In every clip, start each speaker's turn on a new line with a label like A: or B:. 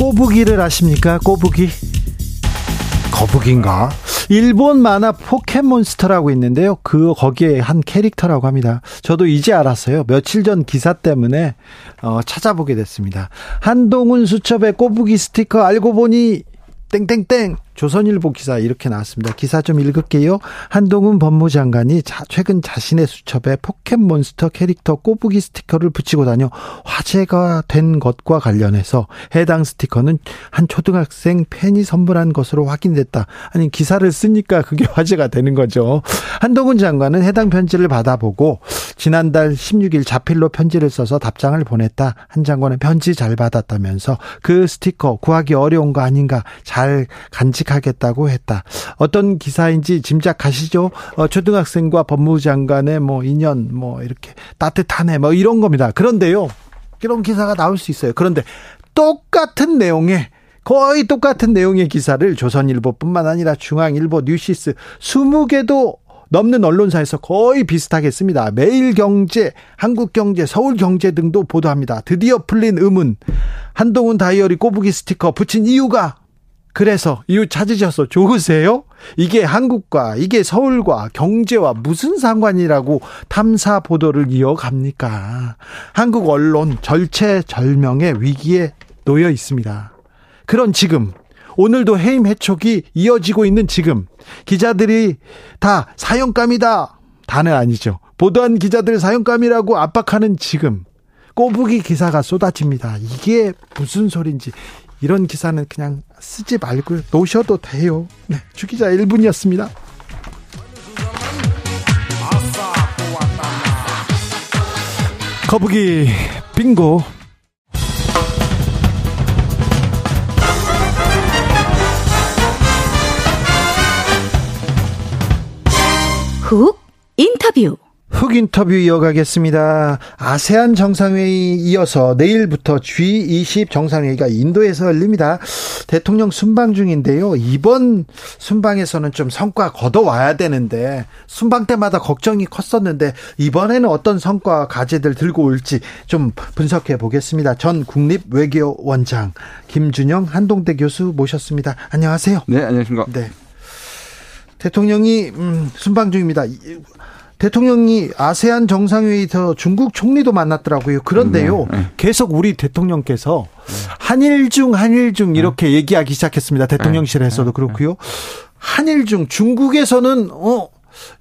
A: 꼬부기를 아십니까? 꼬부기 거북인가? 일본 만화 포켓몬스터라고 있는데요. 그 거기에 한 캐릭터라고 합니다. 저도 이제 알았어요. 며칠 전 기사 때문에 어, 찾아보게 됐습니다. 한동훈 수첩의 꼬부기 스티커 알고 보니 땡땡땡 조선일보 기사 이렇게 나왔습니다. 기사 좀 읽을게요. 한동훈 법무장관이 자, 최근 자신의 수첩에 포켓몬스터 캐릭터 꼬부기 스티커를 붙이고 다녀 화제가 된 것과 관련해서 해당 스티커는 한 초등학생 팬이 선물한 것으로 확인됐다. 아니 기사를 쓰니까 그게 화제가 되는 거죠. 한동훈 장관은 해당 편지를 받아보고 지난달 16일 자필로 편지를 써서 답장을 보냈다. 한 장관은 편지 잘 받았다면서 그 스티커 구하기 어려운 거 아닌가 잘 간직 하겠다고 했다. 어떤 기사인지 짐작하시죠? 어, 초등학생과 법무장관의 뭐 인연 뭐 이렇게 따뜻하네 뭐 이런 겁니다. 그런데요. 이런 기사가 나올 수 있어요. 그런데 똑같은 내용의 거의 똑같은 내용의 기사를 조선일보뿐만 아니라 중앙일보, 뉴시스 20개도 넘는 언론사에서 거의 비슷하게 씁니다. 매일경제, 한국경제, 서울경제 등도 보도합니다. 드디어 풀린 의문. 한동훈 다이어리 꼬부기 스티커 붙인 이유가 그래서 이유 찾으셔서 좋으세요? 이게 한국과 이게 서울과 경제와 무슨 상관이라고 탐사 보도를 이어갑니까? 한국 언론 절체절명의 위기에 놓여 있습니다. 그런 지금 오늘도 해임 해촉이 이어지고 있는 지금 기자들이 다 사형감이다. 다는 아니죠. 보도한 기자들 사형감이라고 압박하는 지금 꼬부기 기사가 쏟아집니다. 이게 무슨 소린지 이런 기사는 그냥 쓰지 말고 놓으셔도 돼요. 네, 주기자 1분이었습니다. 거북이 빙고
B: 훅 인터뷰
A: 흑 인터뷰 이어가겠습니다. 아세안 정상회의 이어서 내일부터 G20 정상회의가 인도에서 열립니다. 대통령 순방 중인데요. 이번 순방에서는 좀 성과 거둬와야 되는데 순방 때마다 걱정이 컸었는데 이번에는 어떤 성과 과제들 들고 올지 좀 분석해 보겠습니다. 전 국립외교원장 김준영 한동대 교수 모셨습니다. 안녕하세요.
C: 네, 안녕하십니까.
A: 네. 대통령이 음, 순방 중입니다. 대통령이 아세안 정상회의에서 중국 총리도 만났더라고요. 그런데요, 네, 네. 계속 우리 대통령께서 한일 중 한일 중 이렇게 네. 얘기하기 시작했습니다. 대통령실에서도 네. 그렇고요. 한일 중 중국에서는 어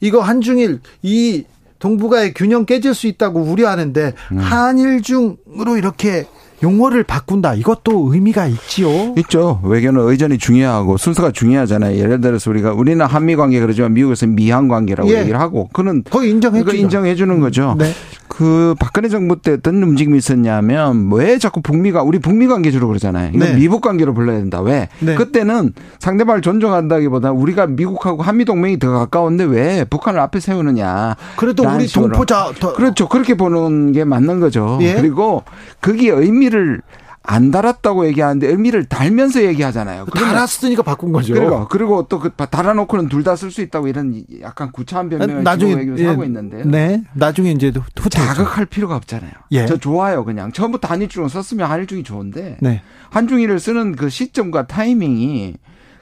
A: 이거 한중일 이 동북아의 균형 깨질 수 있다고 우려하는데 음. 한일 중으로 이렇게 용어를 바꾼다. 이것도 의미가 있지요.
C: 있죠. 외교는 의전이 중요하고 순서가 중요하잖아요. 예를 들어서 우리가 우리는 한미 관계 그러지만 미국에서 미한 관계라고 예. 얘기를 하고 그는
A: 거의 인정해 주
C: 인정해 주는 거죠. 네. 그 박근혜 정부 때 어떤 움직임이 있었냐면 왜 자꾸 북미가 우리 북미 관계 주로 그러잖아요. 이건 네. 미국 관계로 불러야 된다. 왜? 네. 그때는 상대방을 존중한다기보다 우리가 미국하고 한미 동맹이 더 가까운데 왜 북한을 앞에 세우느냐.
A: 그래도 우리 동포자
C: 더. 그렇죠. 그렇게 보는 게 맞는 거죠. 예? 그리고 그게 의미를 안 달았다고 얘기하는데 의미를 달면서 얘기하잖아요.
A: 달았으니까 바꾼 거죠.
C: 그리고 그리고 또 그 달아놓고는 둘 다 쓸 수 있다고 이런 약간 구차한 변명을 나중에 예, 하고 있는데.
A: 네. 나중에 이제
C: 자극할 필요가 없잖아요. 예. 저 좋아요, 그냥 처음부터 한일중을 썼으면 한일중이 좋은데 네. 한중일을 쓰는 그 시점과 타이밍이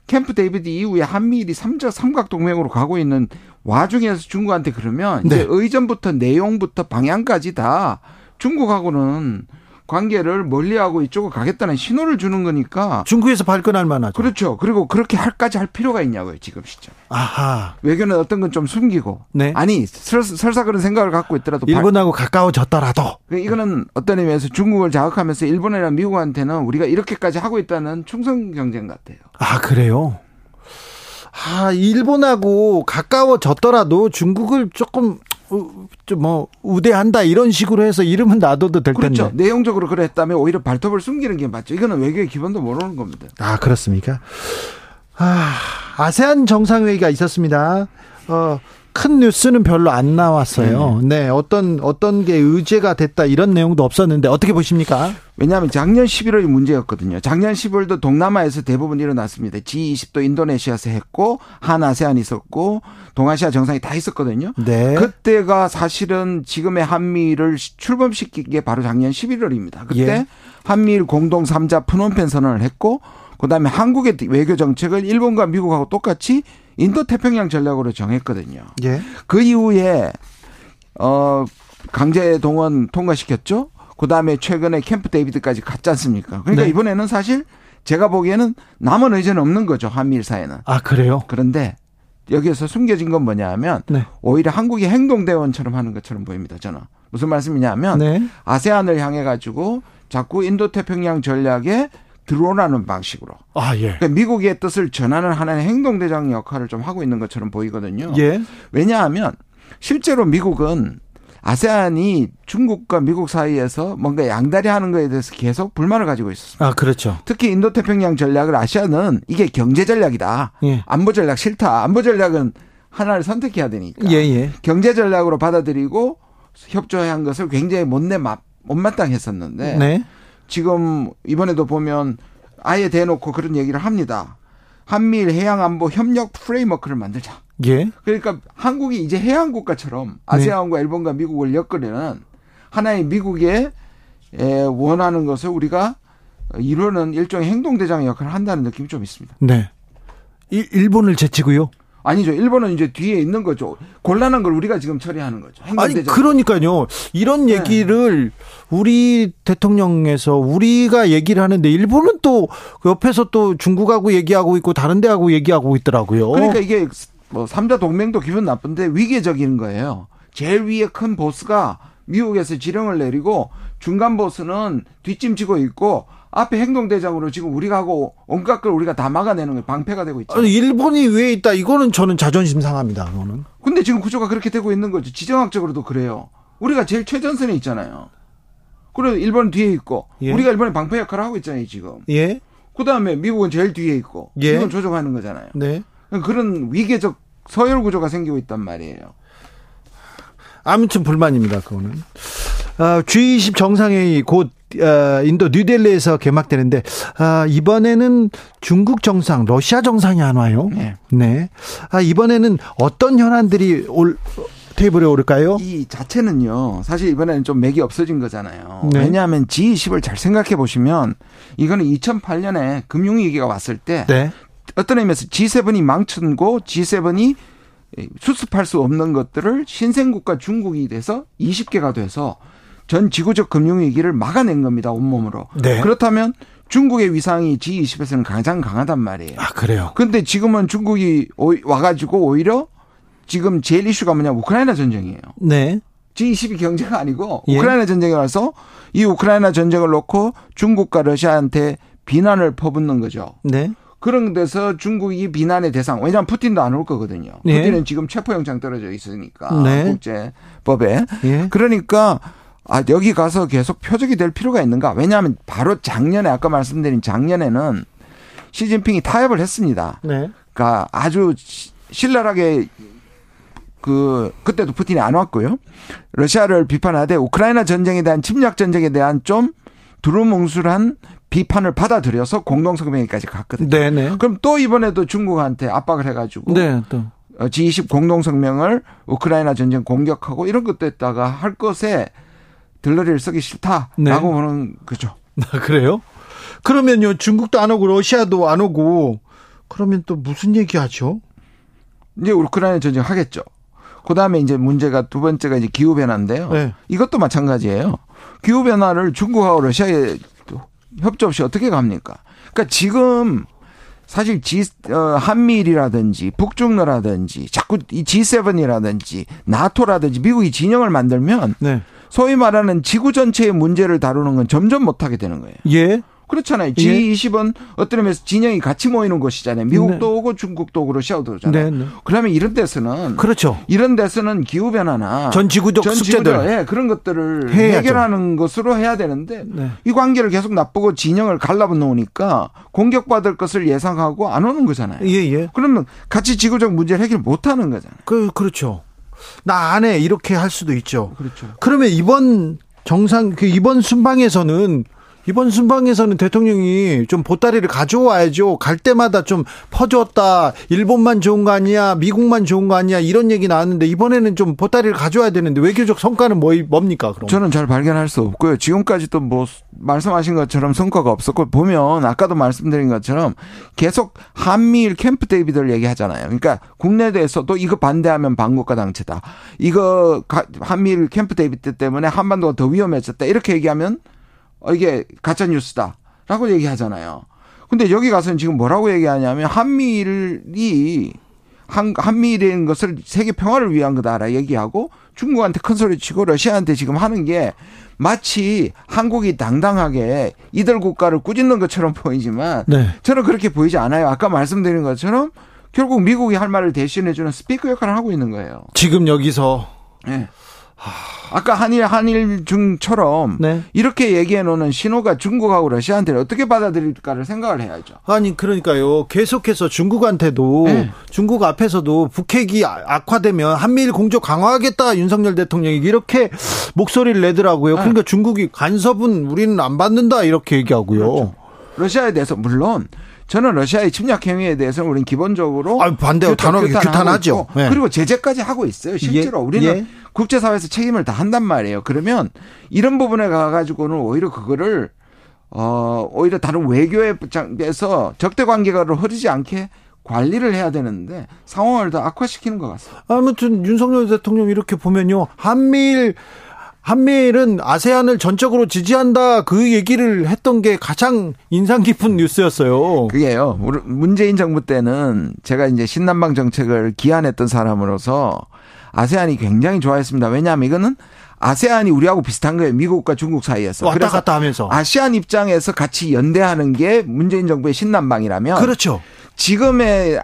C: 캠프 데이비드 이후에 한미일이 삼적 삼각 동맹으로 가고 있는 와중에서 중국한테 그러면 네. 이제 의전부터 내용부터 방향까지 다 중국하고는 관계를 멀리하고 이쪽으로 가겠다는 신호를 주는 거니까
A: 중국에서 발끈할 만하죠.
C: 그렇죠. 그리고 그렇게 할까지 할 필요가 있냐고요 지금 시점. 아하. 외교는 어떤 건 좀 숨기고. 네. 아니 설, 사 그런 생각을 갖고 있더라도
A: 일본하고 발... 가까워졌더라도.
C: 그 이거는 어떤 의미에서 중국을 자극하면서 일본이나 미국한테는 우리가 이렇게까지 하고 있다는 충성 경쟁 같아요.
A: 아 그래요. 아 일본하고 가까워졌더라도 중국을 조금 뭐 우대한다 이런 식으로 해서 이름은 놔둬도 될
C: 그렇죠.
A: 텐데.
C: 내용적으로 그랬다면 오히려 발톱을 숨기는 게 맞죠. 이거는 외교의 기본도 모르는 겁니다.
A: 아 그렇습니까? 아 아세안 정상회의가 있었습니다. 어. 큰 뉴스는 별로 안 나왔어요. 네. 네. 어떤 어떤 게 의제가 됐다 이런 내용도 없었는데 어떻게 보십니까?
C: 왜냐하면 작년 11월이 문제였거든요. 작년 10월도 동남아에서 대부분 일어났습니다. G20도 인도네시아에서 했고 한 아세안 있었고 동아시아 정상이 다 있었거든요. 네. 그때가 사실은 지금의 한미를 출범시킨 게 바로 작년 11월입니다. 그때 예. 한미일 공동 3자 푸놈펜 선언을 했고 그다음에 한국의 외교 정책을 일본과 미국하고 똑같이 인도 태평양 전략으로 정했거든요. 예. 그 이후에 어 강제 동원 통과시켰죠. 그다음에 최근에 캠프 데이비드까지 갔지 않습니까? 그러니까 네. 이번에는 사실 제가 보기에는 남은 의제는 없는 거죠. 한미일 사이는.
A: 아, 그래요?
C: 그런데 여기에서 숨겨진 건 뭐냐면 네. 오히려 한국이 행동대원처럼 하는 것처럼 보입니다. 저는. 무슨 말씀이냐면 네. 아세안을 향해 가지고 자꾸 인도 태평양 전략에 드러나는 방식으로. 아, 예. 그러니까 미국의 뜻을 전하는 하나의 행동대장 역할을 좀 하고 있는 것처럼 보이거든요. 예. 왜냐하면 실제로 미국은 아세안이 중국과 미국 사이에서 뭔가 양다리 하는 거에 대해서 계속 불만을 가지고 있었습니다.
A: 아, 그렇죠.
C: 특히 인도 태평양 전략을 아시아는 이게 경제 전략이다. 예. 안보 전략 싫다. 안보 전략은 하나를 선택해야 되니까. 예, 예. 경제 전략으로 받아들이고 협조한 것을 굉장히 못내 못마땅했었는데 네. 지금 이번에도 보면 아예 대놓고 그런 얘기를 합니다. 한미일 해양 안보 협력 프레임워크를 만들자. 예. 그러니까 한국이 이제 해양 국가처럼 아세안과 네. 일본과 미국을 엮으려는 하나의 미국의 원하는 것을 우리가 이루는 일종의 행동 대장 역할을 한다는 느낌이 좀 있습니다.
A: 네. 일본을 제치고요.
C: 아니죠. 일본은 이제 뒤에 있는 거죠. 곤란한 걸 우리가 지금 처리하는 거죠.
A: 아니 그러니까요. 이런 네. 얘기를 우리 대통령에서 우리가 얘기를 하는데 일본은 또 옆에서 또 중국하고 얘기하고 있고 다른 데하고 얘기하고 있더라고요.
C: 그러니까 이게 뭐 삼자 동맹도 기분 나쁜데 위계적인 거예요. 제일 위에 큰 보스가 미국에서 지령을 내리고 중간 보스는 뒷짐지고 있고 앞에 행동대장으로 지금 우리가 하고 온갖 걸 우리가 다 막아내는 게 방패가 되고 있죠.
A: 아니, 일본이 왜 있다? 이거는 저는 자존심 상합니다. 그거는.
C: 근데 지금 구조가 그렇게 되고 있는 거죠. 지정학적으로도 그래요. 우리가 제일 최전선에 있잖아요. 그리고 일본 뒤에 있고 예. 우리가 일본의 방패 역할을 하고 있잖아요, 지금. 예. 그다음에 미국은 제일 뒤에 있고 예. 이건 조종하는 거잖아요. 네. 그런 위계적 서열 구조가 생기고 있단 말이에요.
A: 아무튼 불만입니다. 그거는. 어, G20 정상회의 곧 어, 인도 뉴델리에서 개막되는데 아, 이번에는 중국 정상, 러시아 정상이 안 와요. 네. 네. 아, 이번에는 어떤 현안들이 올 테이블에 오를까요?
C: 이 자체는요. 사실 이번에는 좀 맥이 없어진 거잖아요. 네. 왜냐하면 G20을 잘 생각해 보시면 이거는 2008년에 금융위기가 왔을 때 네. 어떤 의미에서 G7이 망쳤고 G7이 수습할 수 없는 것들을 신생국가 중국이 돼서 20개가 돼서 전 지구적 금융위기를 막아낸 겁니다. 온몸으로. 네. 그렇다면 중국의 위상이 G20에서는 가장 강하단 말이에요.
A: 아, 그래요?
C: 근데 지금은 중국이 와가지고 오히려 지금 제일 이슈가 뭐냐 우크라이나 전쟁이에요. 네. G20이 경제가 아니고 예. 우크라이나 전쟁이 와서 이 우크라이나 전쟁을 놓고 중국과 러시아한테 비난을 퍼붓는 거죠. 네. 그런 데서 중국이 비난의 대상. 왜냐하면 푸틴도 안 올 거거든요. 네. 푸틴은 지금 체포영장 떨어져 있으니까 네. 국제법에. 예. 그러니까 아, 여기 가서 계속 표적이 될 필요가 있는가? 왜냐하면 바로 작년에 아까 말씀드린 작년에는 시진핑이 타협을 했습니다. 네. 그러니까 아주 신랄하게 그 그때도 푸틴이 안 왔고요. 러시아를 비판하되 우크라이나 전쟁에 대한 침략 전쟁에 대한 좀 두루뭉술한 비판을 받아들여서 공동성명회까지 갔거든요. 네네. 네. 그럼 또 이번에도 중국한테 압박을 해가지고 네, 또. G20 공동성명을 우크라이나 전쟁 공격하고 이런 것도 했다가 할 것에 들러리를 쓰기 싫다라고 네. 보는 거죠.
A: 아, 그래요? 그러면요 중국도 안 오고 러시아도 안 오고 그러면 또 무슨 얘기하죠?
C: 이제 우크라이나 전쟁 하겠죠. 그 다음에 이제 문제가 두 번째가 이제 기후 변화인데요. 네. 이것도 마찬가지예요. 기후 변화를 중국하고 러시아에 협조 없이 어떻게 갑니까? 그러니까 지금 사실 G, 어, 한미일이라든지 북중러라든지 자꾸 이 G7이라든지 나토라든지 미국이 진영을 만들면 네. 소위 말하는 지구 전체의 문제를 다루는 건 점점 못하게 되는 거예요. 예. 그렇잖아요. G20은 예. 어떤 의미에서 진영이 같이 모이는 곳이잖아요. 미국도 네. 오고 중국도 오고 러시아도 오잖아요. 네, 네. 그러면 이런 데서는
A: 그렇죠.
C: 이런 데서는 기후 변화나
A: 전 지구적 전 숙제들
C: 예, 그런 것들을 해야죠. 해결하는 것으로 해야 되는데 네. 이 관계를 계속 나쁘고 진영을 갈라붙 놓으니까 공격받을 것을 예상하고 안 오는 거잖아요.
A: 예, 예.
C: 그러면 같이 지구적 문제를 해결 못 하는 거잖아요.
A: 그 그렇죠. 나 안 해 이렇게 할 수도 있죠.
C: 그렇죠.
A: 그러면 이번 정상 그 이번 순방에서는 이번 순방에서는 대통령이 좀 보따리를 가져와야죠. 갈 때마다 좀 퍼주었다. 일본만 좋은 거 아니야. 미국만 좋은 거 아니야. 이런 얘기 나왔는데 이번에는 좀 보따리를 가져와야 되는데 외교적 성과는 뭐, 뭡니까? 그럼?
C: 저는 잘 발견할 수 없고요. 지금까지도 뭐 말씀하신 것처럼 성과가 없었고 보면 아까도 말씀드린 것처럼 계속 한미일 캠프 데이비드를 얘기하잖아요. 그러니까 국내에서도 이거 반대하면 반국가 당체다. 이거 한미일 캠프 데이비드 때문에 한반도가 더 위험해졌다. 이렇게 얘기하면 어, 이게 가짜 뉴스다라고 얘기하잖아요. 근데 여기 가서는 지금 뭐라고 얘기하냐면 한미일이 한, 한미일인 것을 세계 평화를 위한 거다라 얘기하고 중국한테 큰 소리 치고 러시아한테 지금 하는 게 마치 한국이 당당하게 이들 국가를 꾸짖는 것처럼 보이지만 네. 저는 그렇게 보이지 않아요. 아까 말씀드린 것처럼 결국 미국이 할 말을 대신해 주는 스피커 역할을 하고 있는 거예요.
A: 지금 여기서
C: 네. 아까 한일 한일 중처럼 네. 이렇게 얘기해 놓는 신호가 중국하고 러시아한테는 어떻게 받아들일까를 생각을 해야죠.
A: 아니 그러니까요. 계속해서 중국한테도 네. 중국 앞에서도 북핵이 악화되면 한미일 공조 강화하겠다 윤석열 대통령이 이렇게 목소리를 내더라고요. 네. 그러니까 중국이 간섭은 우리는 안 받는다 이렇게 얘기하고요. 그렇죠.
C: 러시아에 대해서 물론 저는 러시아의 침략 행위에 대해서는 우리는 기본적으로
A: 아, 반대로 단호하게 규탄하죠.
C: 네. 그리고 제재까지 하고 있어요. 실제로 예, 우리는 예. 국제사회에서 책임을 다 한단 말이에요. 그러면 이런 부분에 가가지고는 오히려 그거를 어 오히려 다른 외교에서 적대 관계가 흐르지 않게 관리를 해야 되는데 상황을 더 악화시키는 것 같습니다.
A: 아무튼 윤석열 대통령 이렇게 보면요 한미일 한미일은 아세안을 전적으로 지지한다 그 얘기를 했던 게 가장 인상 깊은 뉴스였어요.
C: 그게요. 문재인 정부 때는 제가 이제 신남방 정책을 기한했던 사람으로서 아세안이 굉장히 좋아했습니다. 왜냐하면 이거는 아세안이 우리하고 비슷한 거예요. 미국과 중국 사이에서.
A: 왔다 갔다 하면서.
C: 아시안 입장에서 같이 연대하는 게 문재인 정부의 신남방이라면.
A: 그렇죠.
C: 지금의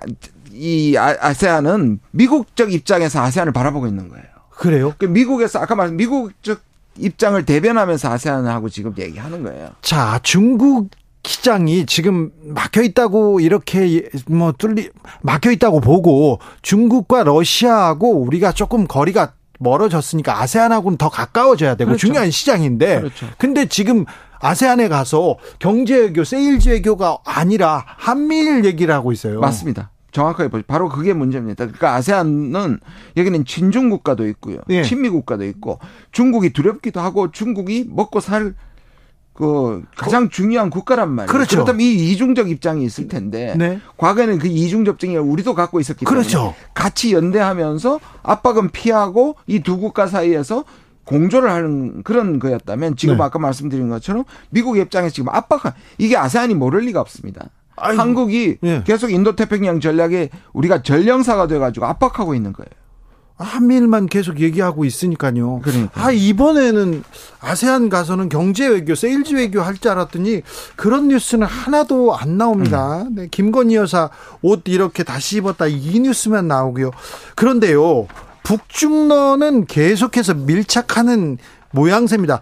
C: 이 아, 아세안은 미국적 입장에서 아세안을 바라보고 있는 거예요.
A: 그래요?
C: 그 미국에서 아까 말한 미국 적 입장을 대변하면서 아세안하고 지금 얘기하는 거예요.
A: 자, 중국 시장이 지금 막혀 있다고 이렇게 뭐 뚫리 막혀 있다고 보고 중국과 러시아하고 우리가 조금 거리가 멀어졌으니까 아세안하고는 더 가까워져야 되고 그렇죠. 중요한 시장인데 그렇죠. 근데 지금 아세안에 가서 경제 외교, 세일즈 외교가 아니라 한미일 얘기를 하고 있어요.
C: 맞습니다. 정확하게 보죠. 바로 그게 문제입니다. 그러니까 아세안은 여기는 친중 국가도 있고요. 예. 친미 국가도 있고 중국이 두렵기도 하고 중국이 먹고 살 그 가장 중요한 국가란 말이에요.
A: 그렇죠.
C: 그렇다면 이 이중적 입장이 있을 텐데 네. 과거에는 그 이중적 입장을 우리도 갖고 있었기 때문에 그렇죠. 같이 연대하면서 압박은 피하고 이 두 국가 사이에서 공조를 하는 그런 거였다면 지금 네. 아까 말씀드린 것처럼 미국 입장에서 지금 압박한 이게 아세안이 모를 리가 없습니다. 아이고. 한국이 예. 계속 인도태평양 전략에 우리가 전령사가 돼가지고 압박하고 있는 거예요.
A: 한미일만 계속 얘기하고 있으니까요. 그러니까. 아, 이번에는 아세안 가서는 경제 외교, 세일즈 외교 할 줄 알았더니 그런 뉴스는 하나도 안 나옵니다. 음. 네, 김건희 여사 옷 이렇게 다시 입었다 이 뉴스만 나오고요. 그런데요. 북중러는 계속해서 밀착하는 모양새입니다.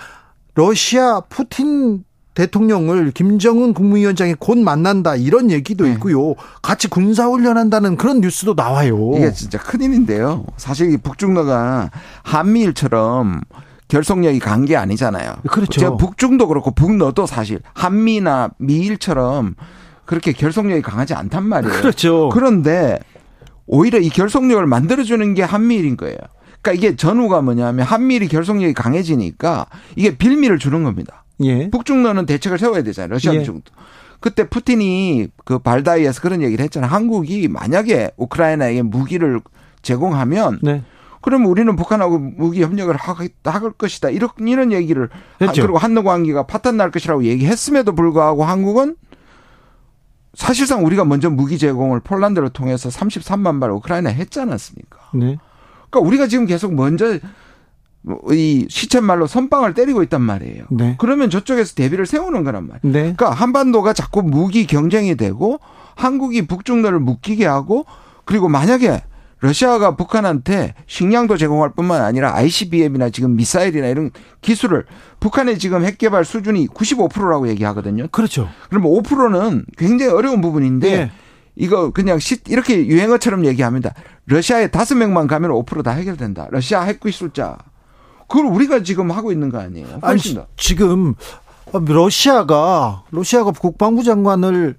A: 러시아 푸틴 대통령을 김정은 국무위원장이 곧 만난다 이런 얘기도 네. 있고요. 같이 군사 훈련한다는 그런 뉴스도 나와요.
C: 이게 진짜 큰일인데요. 사실 이 북중러가 한미일처럼 결속력이 간 게 아니잖아요.
A: 그렇죠.
C: 북중도 그렇고 북러도 사실 한미나 미일처럼 그렇게 결속력이 강하지 않단 말이에요.
A: 그렇죠.
C: 그런데 오히려 이 결속력을 만들어주는 게 한미일인 거예요. 그러니까 이게 전후가 뭐냐면 한미일이 결속력이 강해지니까 이게 빌미를 주는 겁니다. 예. 북중러는 대책을 세워야 되잖아요. 러시아 예. 중도. 그때 푸틴이 그 발다이에서 그런 얘기를 했잖아요. 한국이 만약에 우크라이나에게 무기를 제공하면 네. 그러면 우리는 북한하고 무기 협력을 할 것이다. 이런 이런 얘기를 했죠. 그리고 한노 관계가 파탄 날 것이라고 얘기했음에도 불구하고 한국은 사실상 우리가 먼저 무기 제공을 폴란드를 통해서 33만 발 우크라이나에 했지 않았습니까? 네. 그러니까 우리가 지금 계속 먼저 이 시쳇말로 선빵을 때리고 있단 말이에요. 네. 그러면 저쪽에서 대비를 세우는 거란 말이에요. 네. 그러니까 한반도가 자꾸 무기 경쟁이 되고 한국이 북중로를 묶이게 하고 그리고 만약에 러시아가 북한한테 식량도 제공할 뿐만 아니라 ICBM이나 지금 미사일이나 이런 기술을 북한의 지금 핵 개발 수준이 95%라고 얘기하거든요.
A: 그렇죠.
C: 그럼 5%는 굉장히 어려운 부분인데 네. 이거 그냥 이렇게 유행어처럼 얘기합니다. 러시아에 다섯 명만 가면 5%다 해결된다. 러시아 핵 기술자. 그걸 우리가 지금 하고 있는 거 아니에요?
A: 아니, 지금 러시아가 러시아가 국방부 장관을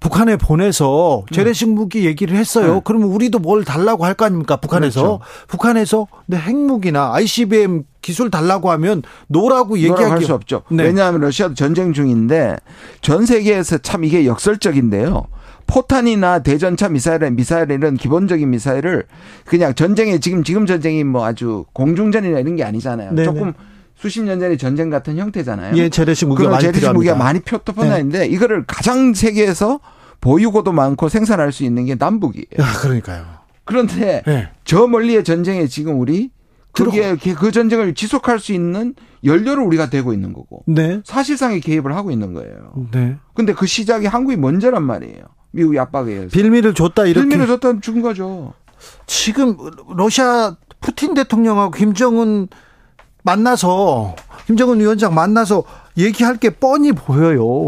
A: 북한에 보내서 재래식 무기 얘기를 했어요. 네. 그러면 우리도 뭘 달라고 할 거 아닙니까? 북한에서. 그렇죠. 북한에서 근 핵무기나 ICBM 기술 달라고 하면 no라고 얘기할
C: 수 없죠. 네. 왜냐하면 러시아도 전쟁 중인데 전 세계에서 참 이게 역설적인데요. 포탄이나 대전차 미사일, 미사일 이런 기본적인 미사일을 그냥 전쟁에 지금 지금 전쟁이 뭐 아주 공중전이나 이런 게 아니잖아요. 네네. 조금 수십 년 전의 전쟁 같은 형태잖아요.
A: 예, 재래식 무기가 많이
C: 재래식 무기가 많이 표토포나인데 네. 이거를 가장 세계에서 보유고도 많고 생산할 수 있는 게 남북이에요.
A: 아, 그러니까요.
C: 그런데 네. 저 멀리의 전쟁에 지금 우리 그게 그 전쟁을 지속할 수 있는 연료를 우리가 되고 있는 거고 네. 사실상의 개입을 하고 있는 거예요. 네. 근데 그 시작이 한국이 먼저란 말이에요. 미국이 압박에 의해서.
A: 빌미를 줬다 이렇게.
C: 빌미를 줬다 준 거죠.
A: 지금 러시아 푸틴 대통령하고 김정은 만나서 김정은 위원장 만나서 얘기할 게 뻔히 보여요.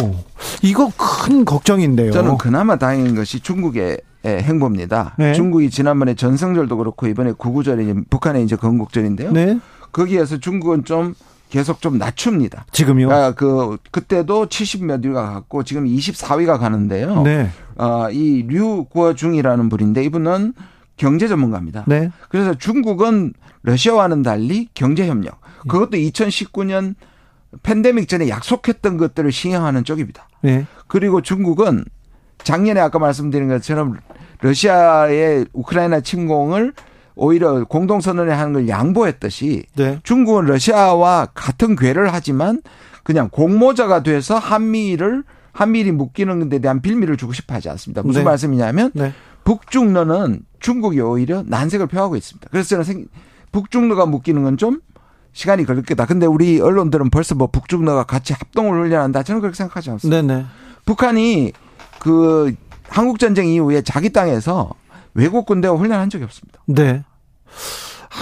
A: 이거 큰 걱정인데요.
C: 저는 그나마 다행인 것이 중국의 행보입니다. 네. 중국이 지난번에 전성절도 그렇고 이번에 구구절이 북한의 이제 건국절인데요. 네. 거기에서 중국은 좀 계속 좀 낮춥니다.
A: 지금요?
C: 아, 그 그때도 70몇 위가 갔고 지금 24위가 가는데요. 네. 아, 이류 구어중이라는 분인데 이분은 경제 전문가입니다. 네. 그래서 중국은 러시아와는 달리 경제 협력. 그것도 2019년 팬데믹 전에 약속했던 것들을 시행하는 쪽입니다. 네. 그리고 중국은 작년에 아까 말씀드린 것처럼 러시아의 우크라이나 침공을 오히려 공동선언에 하는 걸 양보했듯이 네. 중국은 러시아와 같은 궤를 하지만 그냥 공모자가 돼서 한미를 한미일이 묶이는 데 대한 빌미를 주고 싶어 하지 않습니다. 무슨 네. 말씀이냐면 네. 북중러는 중국이 오히려 난색을 표하고 있습니다. 그래서 저는 생, 북중러가 묶이는 건 좀 시간이 걸릴 거다. 근데 우리 언론들은 벌써 뭐 북중러가 같이 합동을 훈련한다. 저는 그렇게 생각하지 않습니다. 네네. 네. 북한이 그 한국 전쟁 이후에 자기 땅에서 외국 군대와 훈련한 적이 없습니다.
A: 네.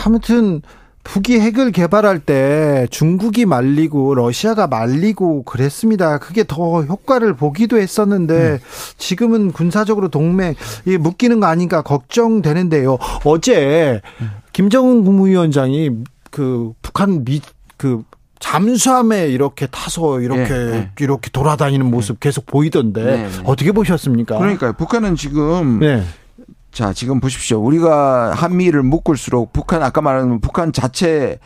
A: 아무튼 북이 핵을 개발할 때 중국이 말리고 러시아가 말리고 그랬습니다. 그게 더 효과를 보기도 했었는데 음. 지금은 군사적으로 동맹 이 묶이는 거 아닌가 걱정되는데요. 어제 음. 김정은 국무위원장이 그 북한 미그 잠수함에 이렇게 타서 이렇게 네, 네. 이렇게 돌아다니는 모습 네. 계속 보이던데 네, 네. 어떻게 보셨습니까?
C: 그러니까요. 북한은 지금 네. 자, 지금 보십시오. 우리가 한미를 묶을수록 북한 아까 말한 북한 자체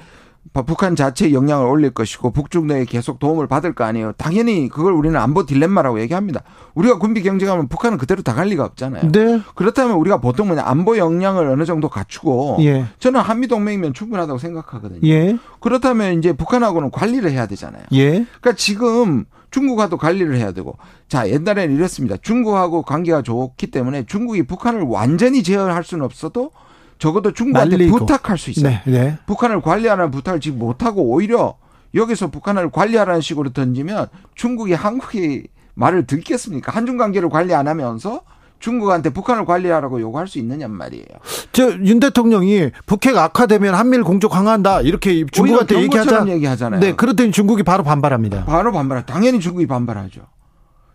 C: 북한 자체 영향을 올릴 것이고 북중 내에 계속 도움을 받을 거 아니에요. 당연히 그걸 우리는 안보 딜레마라고 얘기합니다. 우리가 군비 경쟁하면 북한은 그대로 다갈 리가 없잖아요. 네. 그렇다면 우리가 보통 뭐냐 안보 역량을 어느 정도 갖추고 예. 저는 한미 동맹이면 충분하다고 생각하거든요. 예. 그렇다면 이제 북한하고는 관리를 해야 되잖아요. 예. 그러니까 지금 중국하고 관리를 해야 되고 자 옛날에는 이랬습니다. 중국하고 관계가 좋기 때문에 중국이 북한을 완전히 제어할 수는 없어도 적어도 중국한테 말리고. 부탁할 수 있어요. 네, 네. 북한을 관리하라는 부탁을 지금 못하고 오히려 여기서 북한을 관리하라는 식으로 던지면 중국이 한국이 말을 듣겠습니까? 한중 관계를 관리 안 하면서 중국한테 북한을 관리하라고 요구할 수 있느냐 말이에요.
A: 저 윤 대통령이 북핵 악화되면 한미일 공조 강화한다 이렇게 중국한테 얘기하자.
C: 얘기하잖아요.
A: 네, 그랬더니 중국이 바로 반발합니다.
C: 바로 반발. 당연히 중국이 반발하죠.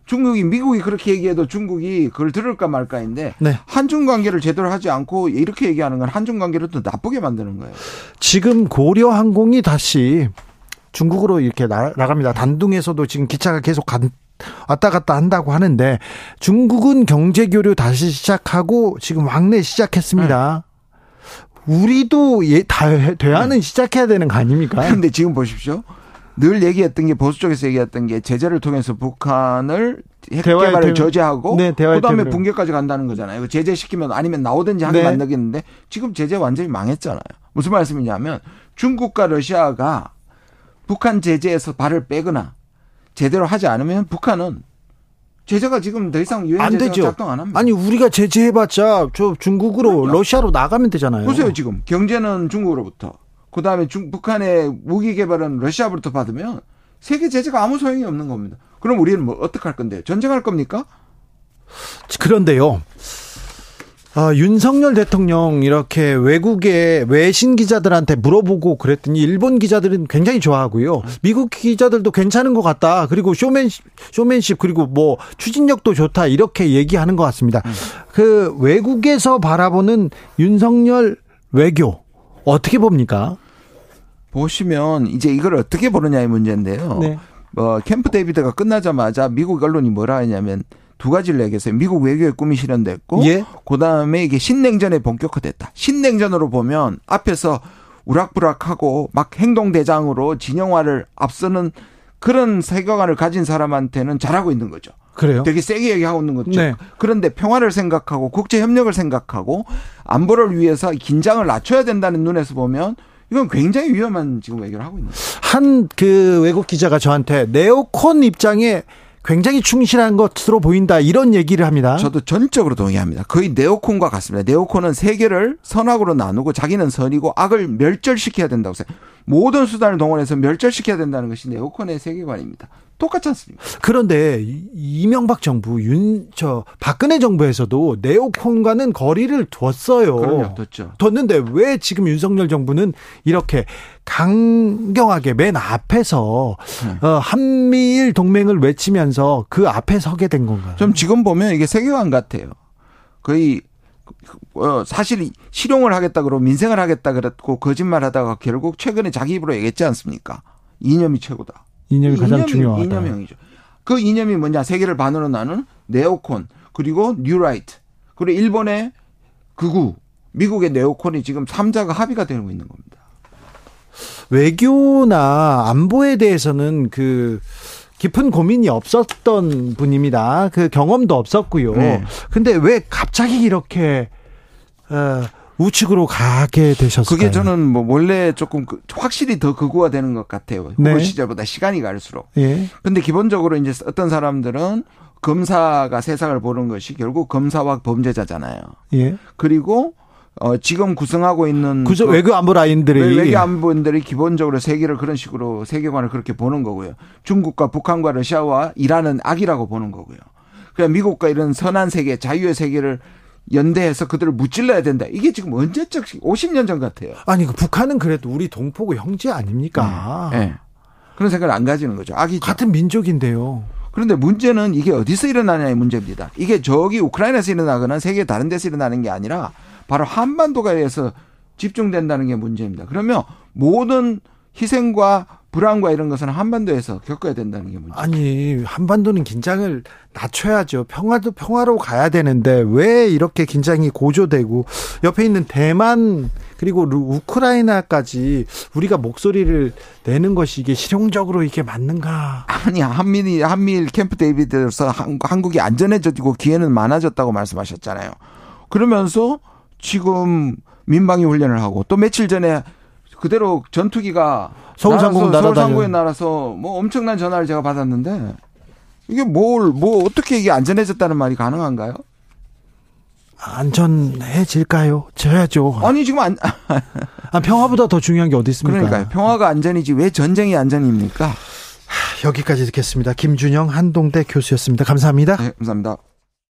C: 중국이 미국이 그렇게 얘기해도 중국이 그걸 들을까 말까인데 네. 한중 관계를 제대로 하지 않고 이렇게 얘기하는 건 한중 관계를 또 나쁘게 만드는 거예요.
A: 지금 고려 항공이 다시 중국으로 이렇게 나, 갑니다 단둥에서도 지금 기차가 계속 간, 왔다 갔다 한다고 하는데 중국은 경제 교류 다시 시작하고 지금 왕래 시작했습니다. 네. 우리도 예, 다 대화는 네. 시작해야 되는 거 아닙니까?
C: 근데 지금 보십시오. 늘 얘기했던 게 보수 쪽에서 얘기했던 게 제재를 통해서 북한을 핵 개발을 대 저지하고 네, 그다음에 붕괴까지 간다는 거잖아요. 제재 시키면 아니면 나오든지 하게 네. 만들겠는데 지금 제재 완전히 망했잖아요. 무슨 말씀이냐면 중국과 러시아가 북한 제재에서 발을 빼거나 제대로 하지 않으면 북한은 제재가 지금 더 이상 유엔 제재가 작동 안 합니다.
A: 아니 우리가 제재해봤자 저 중국으로 그러니까. 러시아로 나가면 되잖아요.
C: 보세요 지금 경제는 중국으로부터 그다음에 중 북한의 무기 개발은 러시아부터 받으면 세계 제재가 아무 소용이 없는 겁니다. 그럼 우리는 뭐 어떻게 할 건데? 전쟁할 겁니까?
A: 그런데요. 아, 윤석열 대통령 이렇게 외국의 외신 기자들한테 물어보고 그랬더니 일본 기자들은 굉장히 좋아하고요. 미국 기자들도 괜찮은 것 같다. 그리고 쇼맨 쇼맨십 그리고 뭐 추진력도 좋다 이렇게 얘기하는 것 같습니다. 그 외국에서 바라보는 윤석열 외교 어떻게 봅니까?
C: 보시면 이제 이걸 어떻게 보느냐의 문제인데요. 네. 뭐 캠프 데이비드가 끝나자마자 미국 언론이 뭐라 하냐면 두 가지를 얘기했어요. 미국 외교의 꿈이 실현됐고, 예? 그 다음에 이게 신냉전에 본격화됐다. 신냉전으로 보면 앞에서 우락부락하고 막 행동대장으로 진영화를 앞서는 그런 세계관을 가진 사람한테는 잘하고 있는 거죠.
A: 그래요?
C: 되게 세게 얘기하고 있는 거죠. 네. 그런데 평화를 생각하고 국제 협력을 생각하고 안보를 위해서 긴장을 낮춰야 된다는 눈에서 보면 이건 굉장히 위험한 지금 외교를 하고 있는 거예요.
A: 한 그 외국 기자가 저한테 네오콘 입장에 굉장히 충실한 것으로 보인다 이런 얘기를 합니다.
C: 저도 전적으로 동의합니다. 거의 네오콘과 같습니다. 네오콘은 세계를 선악으로 나누고 자기는 선이고 악을 멸절시켜야 된다고 생각. 모든 수단을 동원해서 멸절시켜야 된다는 것이 네오콘의 세계관입니다. 똑같지 않습니까?
A: 그런데 이명박 정부 윤 저 박근혜 정부에서도 네오콘과는 거리를 뒀어요.
C: 그럼요, 뒀죠.
A: 뒀는데 왜 지금 윤석열 정부는 이렇게 강경하게 맨 앞에서 네. 어, 한미일 동맹을 외치면서 그 앞에 서게 된 건가요?
C: 좀 지금 보면 이게 세계관 같아요. 거의 어, 사실 실용을 하겠다 그러고 민생을 하겠다 그랬고 거짓말하다가 결국 최근에 자기 입으로 얘기했지 않습니까? 이념이 최고다.
A: 이념이 가장 이념이, 중요하다.
C: 이념형이죠. 그 이념이 뭐냐? 세계를 반으로 나눈 네오콘 그리고 뉴라이트 그리고 일본의 극우 미국의 네오콘이 지금 3자가 합의가 되고 있는 겁니다.
A: 외교나 안보에 대해서는 그 깊은 고민이 없었던 분입니다. 그 경험도 없었고요. 네. 근데 왜 갑자기 이렇게 어 우측으로 가게 되셨어요.
C: 그게 저는 뭐 원래 조금 그 확실히 더 극우화되는 것 같아요. 후보 네. 시절보다 시간이 갈수록. 예. 근데 기본적으로 이제 어떤 사람들은 검사가 세상을 보는 것이 결국 검사와 범죄자잖아요. 예. 그리고 어 지금 구성하고 있는
A: 그저 그 외교 안보 라인들이
C: 외교 안보인들이 기본적으로 세계를 그런 식으로 세계관을 그렇게 보는 거고요. 중국과 북한과 러시아와 이란은 악이라고 보는 거고요. 그냥 미국과 이런 선한 세계, 자유의 세계를 연대해서 그들을 무찔러야 된다. 이게 지금 언제적 50년 전 같아요.
A: 아니 그 북한은 그래도 우리 동포고 형제 아닙니까? 네. 네.
C: 그런 생각을 안 가지는 거죠. 악이
A: 같은 민족인데요.
C: 그런데 문제는 이게 어디서 일어나냐의 문제입니다. 이게 저기 우크라이나에서 일어나거나 세계 다른 데서 일어나는 게 아니라 바로 한반도가에서 집중된다는 게 문제입니다. 그러면 모든 희생과 불안과 이런 것은 한반도에서 겪어야 된다는 게 문제.
A: 아니 한반도는 긴장을 낮춰야죠. 평화도 평화로 가야 되는데 왜 이렇게 긴장이 고조되고 옆에 있는 대만 그리고 우크라이나까지 우리가 목소리를 내는 것이 이게 실용적으로 이게 맞는가?
C: 아니 한미이 한미일 캠프 데이비드에서 한국이 안전해졌고 기회는 많아졌다고 말씀하셨잖아요. 그러면서 지금 민방위 훈련을 하고 또 며칠 전에 그대로 전투기가
A: 서울 상공
C: 서울 상공에 날아서 뭐 엄청난 전화를 제가 받았는데 이게 뭘 뭐 어떻게 이게 안전해졌다는 말이 가능한가요?
A: 안전해질까요? 져야죠.
C: 아니 지금 안
A: 아, 평화보다 더 중요한 게 어디 있습니까?
C: 그러니까요. 평화가 안전이지 왜 전쟁이 안전입니까?
A: 여기까지 듣겠습니다. 김준영 한동대 교수였습니다. 감사합니다.
C: 네, 감사합니다.